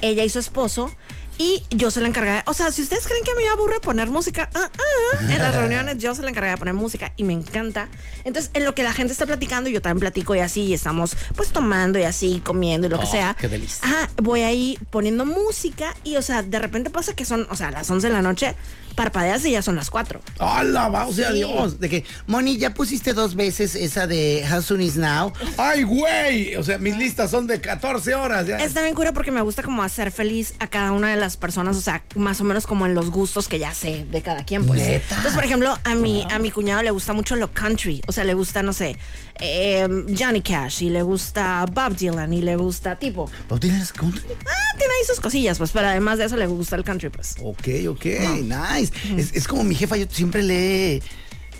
ella y su esposo. Y yo se la encargaba, o sea, si ustedes creen que me aburre poner música, ah, ah, en las reuniones yo se la encargaba de poner música y me encanta. Entonces, en lo que la gente está platicando, yo también platico y así, y estamos pues tomando y así, comiendo y lo que Oh, sea. qué delicia. Ajá, voy ahí poniendo música y, o sea, de repente pasa que son, o sea, las 11 de la noche, parpadeas y ya son las 4. ¡Hala, va, o sea, Sí. Dios! De que, Moni, ya pusiste dos veces esa de How Soon Is Now. ¡Ay, güey! O sea, mis listas son de 14 horas. Ya. Está bien cura porque me gusta como hacer feliz a cada una de las personas, o sea, más o menos como en los gustos que ya sé de cada quien, pues. ¿Neta? Entonces, por ejemplo, a mi, a mi cuñado le gusta mucho lo country, o sea, le gusta, no sé, eh, Johnny Cash y le gusta Bob Dylan y le gusta tipo, ¿Lo tienes country? ah, tiene ahí sus cosillas, pues, pero además de eso le gusta el country, pues. Ok, ok, nice. Es, es como mi jefa, yo siempre le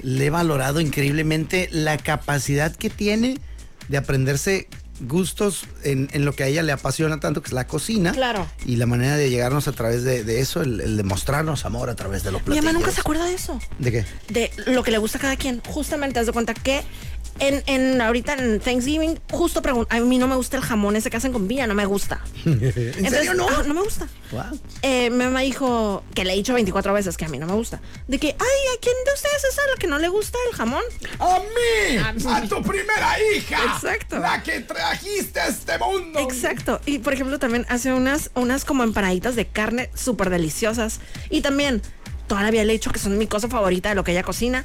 he valorado increíblemente la capacidad que tiene de aprenderse gustos en, en lo que a ella le apasiona tanto, que es la cocina. Claro. Y la manera de llegarnos a través de, de eso, el, el de mostrarnos amor a través de los Mi platillos. mamá nunca se acuerda de eso. ¿De qué? de lo que le gusta a cada quien. Justamente, haz de cuenta que En, en ahorita en Thanksgiving, justo pregun- a mí no me gusta el jamón ese que hacen con piña, no me gusta. ¿En serio no? no me gusta. Wow. Eh, mi mamá dijo que le he dicho 24 veces que a mí no me gusta. De que, ay, ¿a quién de ustedes es a la que no le gusta el jamón? ¡A mí! ¡A tu primera hija! Exacto. La que trajiste a este mundo. Exacto. Y por ejemplo, también hace unas, unas como empanaditas de carne súper deliciosas. Y también, toda la vida le he dicho que son mi cosa favorita de lo que ella cocina.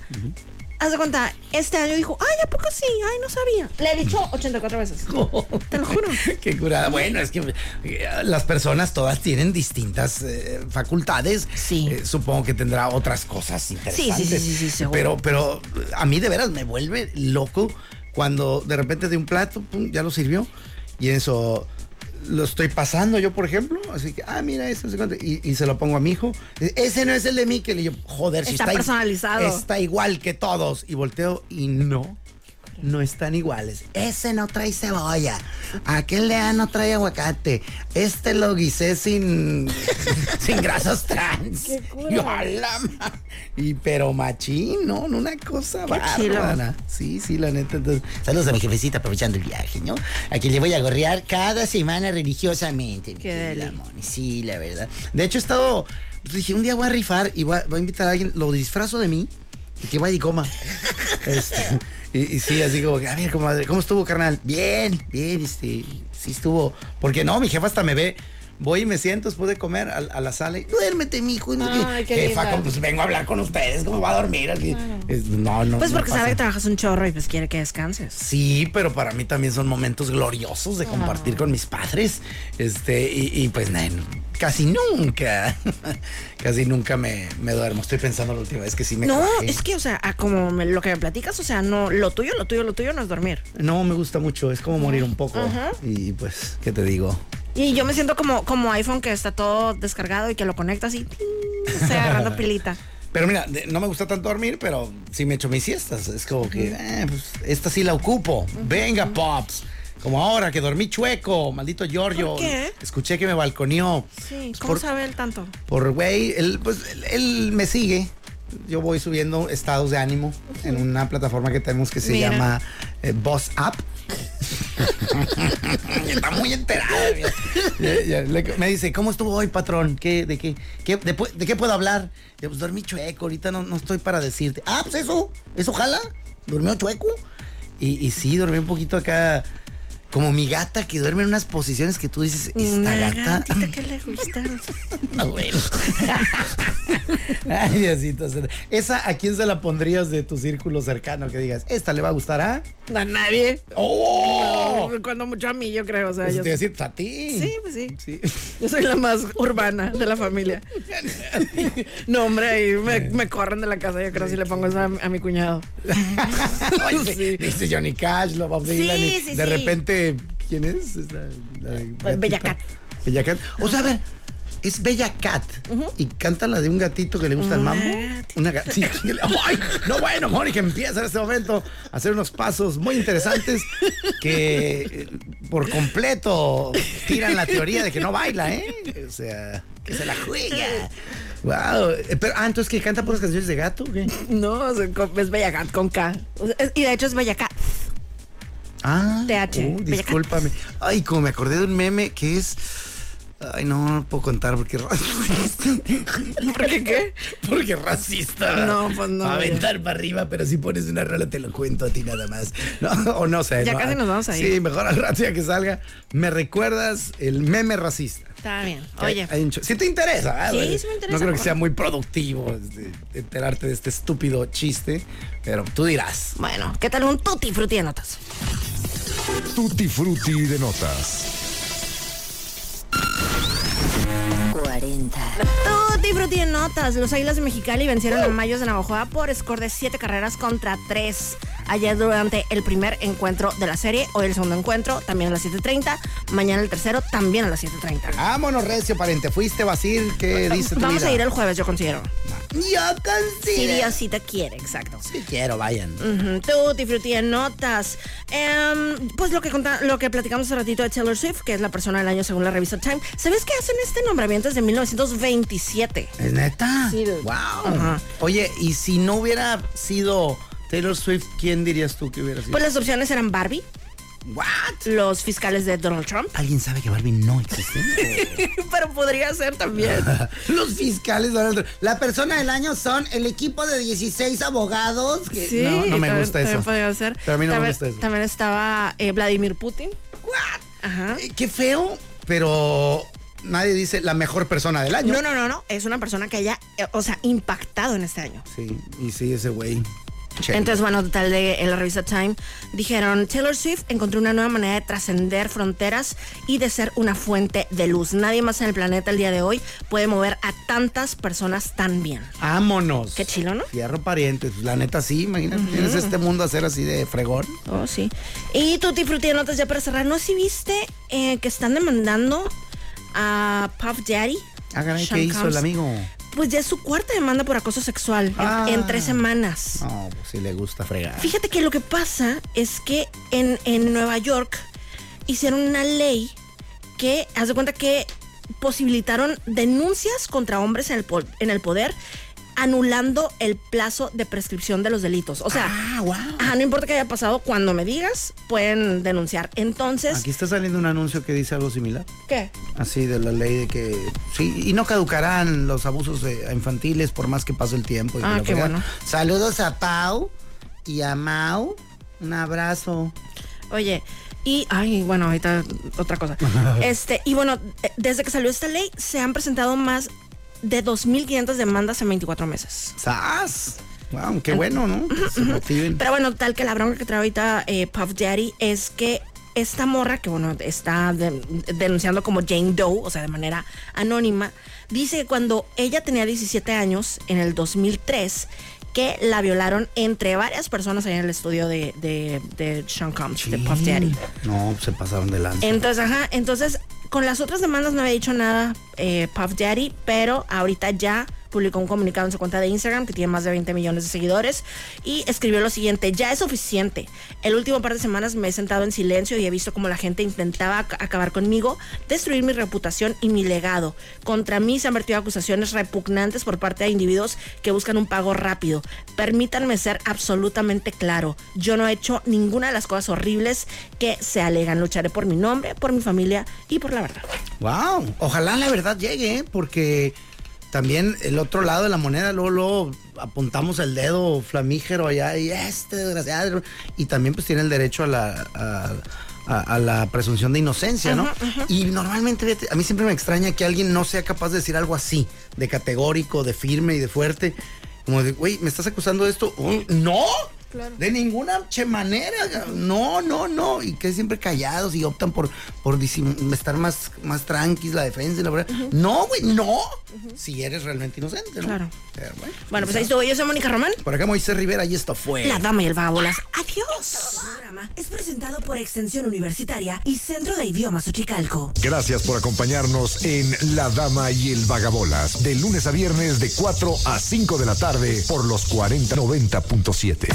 Haz de cuenta, este año dijo, ay, ¿a poco sí? Ay, no sabía. Le he dicho 84 veces. Te lo juro. Qué curada. Bueno, es que eh, las personas todas tienen distintas eh, facultades. Sí. Eh, supongo que tendrá otras cosas interesantes. sí, sí, sí, seguro. Pero, pero a mí de veras me vuelve loco cuando de repente de un plato, pum, ya lo sirvió. Y eso lo estoy pasando yo, por ejemplo. Así que, ah, mira, cuánto, y, y se lo pongo a mi hijo. Ese no es el de Mikel. Y yo, joder, si Está está, i- personalizado. Está igual que todos. Y volteo y no. No están iguales. Ese no trae cebolla. Aquel de A no trae aguacate. Este lo guisé sin, sin grasas trans. Y, ojalá, ma- y pero machín, ¿no? Una cosa bárbara. Sí, sí, la neta. entonces, saludos a mi jefecita aprovechando el viaje, ¿no? A quien le voy a gorrear cada semana religiosamente. Qué. Moni. Sí, la verdad. De hecho, he estado. dije, un día voy a rifar y voy a, voy a invitar a alguien, lo disfrazo de mí y que vaya y coma. Este, y, sí, así como, que, a ver, ¿cómo estuvo, carnal? Bien, bien, este, sí estuvo. Porque no, mi jefa hasta me ve. Voy y me siento después de comer a, a la sala y duérmete, mijo. Y no Ay, qué. jefa, linda. como, pues vengo a hablar con ustedes, ¿cómo va a dormir? Es- no, no. Pues no porque pasa. sabe que trabajas un chorro y pues quiere que descanses. Sí, pero para mí también son momentos gloriosos de compartir con mis padres. Este, y, y, pues casi nunca, casi nunca me, me duermo. Estoy pensando la última vez que sí me No, es que, o sea, como me- lo que me platicas, o sea, no, lo tuyo, lo tuyo, lo tuyo no es dormir. No, me gusta mucho, es como morir un poco. Y pues, ¿qué te digo? Y yo me siento como, como iPhone que está todo descargado y que lo conectas y se agarrando pilita. Pero mira, no me gusta tanto dormir, pero sí me echo mis siestas. Es como que, eh, pues, esta sí la ocupo. Venga, Pops. Como ahora que dormí chueco, maldito Giorgio. ¿Por qué? Escuché que me balconeó. Sí, Pues ¿cómo por- sabe él tanto? Por güey, él, pues, él, él me sigue. Yo voy subiendo estados de ánimo en una plataforma que tenemos que se Mira. llama eh, Boss App. Está muy enterada. mira. Ya- ya, le- me dice, ¿cómo estuvo hoy, patrón? ¿Qué, de, qué, qué- de, qué puedo hablar? Yo, pues dormí chueco, ahorita no, no estoy para decirte. Ah, pues eso, eso jala. ¿Durmió chueco? Y, y sí, dormí un poquito acá. Como mi gata que duerme en unas posiciones que tú dices, esta Una gata. que le gusta. Ah, bueno. Ay, Diosito. Esa, ¿a quién se la pondrías de tu círculo cercano? Que digas, esta le va a gustar a. A nadie. ¡Oh! Cuando mucho a mí, yo creo. O sea, Pues yo te decir, pues, a ti. Sí, pues sí. Sí. Yo soy la más urbana de la familia. No, hombre, ahí me, me corren de la casa. Yo creo si le pongo eso a, a mi cuñado. Oye, Sí. Dice Johnny Cash, lo Bob Dylan. sí, de sí. repente, ¿quién es? La de- Pues, Bella Cat. Bella Cat. O sea, a ver, es Bella Cat. Y canta la de un gatito que le gusta el mambo. Una gatita. Ay, no, bueno, Mónica empieza en este momento a hacer unos pasos muy interesantes que eh, por completo tiran la teoría de que no baila, ¿eh? O sea, que se la juega. Wow. Pero, ah, entonces que canta puras canciones de gato, ¿o ¿qué? No, es Bella Cat con K. Y de hecho es Bella Cat. Ah, TH, uh, Bella discúlpame. Ay, como me acordé de un meme que es. Ay, no, no puedo contar porque es racista. ¿Por qué qué? Porque es racista. No, pues no, aventar para arriba, pero si pones una rola te lo cuento a ti nada más. No, o no sé. Ya no, casi nos vamos a ir. Sí, mejor al rato ya que salga. Me recuerdas el meme racista. Está bien. Hay- Oye, hay un cho- si te interesa, ¿eh? Sí, sí me interesa, No creo que sea muy productivo este, enterarte de este estúpido chiste, pero tú dirás. bueno, ¿qué tal un tutti frutti de notas? Tutti frutti de notas. 40. Tutti frutti de notas. Los Águilas de Mexicali vencieron a Mayos de Navajoa por score de 7 carreras contra 3. Ayer durante el primer encuentro de la serie, hoy el segundo encuentro, también a las 7.30. Mañana el tercero, también a las 7.30. Vámonos, Recio, pariente. ¿Fuiste, Basil? ¿Qué dice tu Vamos vida? a ir el jueves, yo considero. Yo Si considero. Diosita quiere, exacto. Sí quiero, vayan. Ujú, Tutti frutti de notas. Em, pues lo que lo que platicamos hace ratito de Taylor Swift, que es la persona del año según la revista Time. ¿Sabes que hacen este nombramiento desde 1927? ¿Es neta? Sí, dude. Wow. Ajá. Oye, y si no hubiera sido Taylor Swift, ¿quién dirías tú que hubiera sido? Pues las opciones eran Barbie, ¿What? los fiscales de Donald Trump, ¿Alguien sabe que Barbie no existe? pero podría ser también. Los fiscales, Donald Trump. La persona del año son el equipo de 16 abogados. que- Sí, no, no me también- gusta eso. podría ser. Pero a mí no me también, gusta eso. También estaba eh, Vladimir Putin. What? Ajá. Eh, Qué feo, pero nadie dice la mejor persona del año. No, no, no, no. Es una persona que haya, eh, o sea, impactado en este año. Sí, y sí, ese güey. Entonces, bueno, total, de, en la revista Time dijeron, Taylor Swift encontró una nueva manera de trascender fronteras y de ser una fuente de luz. Nadie más en el planeta el día de hoy puede mover a tantas personas tan bien. Vámonos. Qué chilo, ¿no? Fierro pariente. La neta sí, imagínate. Tienes este mundo a ser así de fregón. Oh, sí. Y Tutti Frutti notas ya para cerrar. ¿No si viste eh, que están demandando a Puff Daddy? Ah, caray, ¿qué hizo el amigo? Pues ya es su cuarta demanda por acoso sexual en- Ah. en, tres semanas. No, pues sí le gusta fregar. Fíjate que lo que pasa es que en, en Nueva York hicieron una ley que, haz de cuenta que posibilitaron denuncias contra hombres en el, en el poder, anulando el plazo de prescripción de los delitos. O sea, Ah, wow. ajá, no importa qué haya pasado, cuando me digas, pueden denunciar. Entonces, Aquí está saliendo un anuncio que dice algo similar. ¿qué? Así de la ley de que sí, y no caducarán los abusos eh, infantiles por más que pase el tiempo. y Ah, que qué bueno. Saludos a Pau y a Mau. Un abrazo. Oye, y, ay, bueno, ahorita otra cosa. Este, y bueno, eh, desde que salió esta ley, se han presentado más de 2.500 demandas en 24 meses. ¡Sas! Wow, qué bueno, ¿no? Que se motiven. Pero bueno, tal que la bronca que trae ahorita eh, Puff Daddy es que esta morra, que bueno, está de- denunciando como Jane Doe, o sea, de manera anónima, dice que cuando ella tenía 17 años, en el 2003, que la violaron entre varias personas ahí en el estudio de, de, de Sean Combs, de Puff Daddy. No, se pasaron de lanza. Entonces, ajá, entonces con las otras demandas no había dicho nada eh, Puff Daddy, pero ahorita ya publicó un comunicado en su cuenta de Instagram que tiene más de 20 millones de seguidores y escribió lo siguiente, ya es suficiente. El último par de semanas me he sentado en silencio y he visto cómo la gente intentaba ac- acabar conmigo, destruir mi reputación y mi legado. Contra mí se han vertido acusaciones repugnantes por parte de individuos que buscan un pago rápido. Permítanme ser absolutamente claro, yo no he hecho ninguna de las cosas horribles que se alegan. Lucharé por mi nombre, por mi familia y por la verdad. Wow, ojalá la verdad llegue, ¿eh? porque también el otro lado de la moneda, luego, luego apuntamos el dedo flamígero allá y este desgraciado. Y también pues tiene el derecho a la, a, a- a la presunción de inocencia, ¿no? Y normalmente, a mí siempre me extraña que alguien no sea capaz de decir algo así, de categórico, de firme y de fuerte. Como de, güey, ¿me estás acusando de esto? No, de ninguna che manera. No, no, no. Y que siempre callados y optan por, por estar más, más tranquilos, la defensa y la verdad. No, güey, no. Si eres realmente inocente, ¿no? Claro. Pero bueno, Bueno, pues ahí estuvo. Yo soy Mónica Román. Por acá Moisés Rivera y esto fue. La dama y el vagabolas. Adiós. El programa es presentado por Extensión Universitaria y Centro de Idiomas Uchicalco. Gracias por acompañarnos en La Dama y el Vagabolas, de lunes a viernes de 4 a 5 de la tarde por los 4090.7.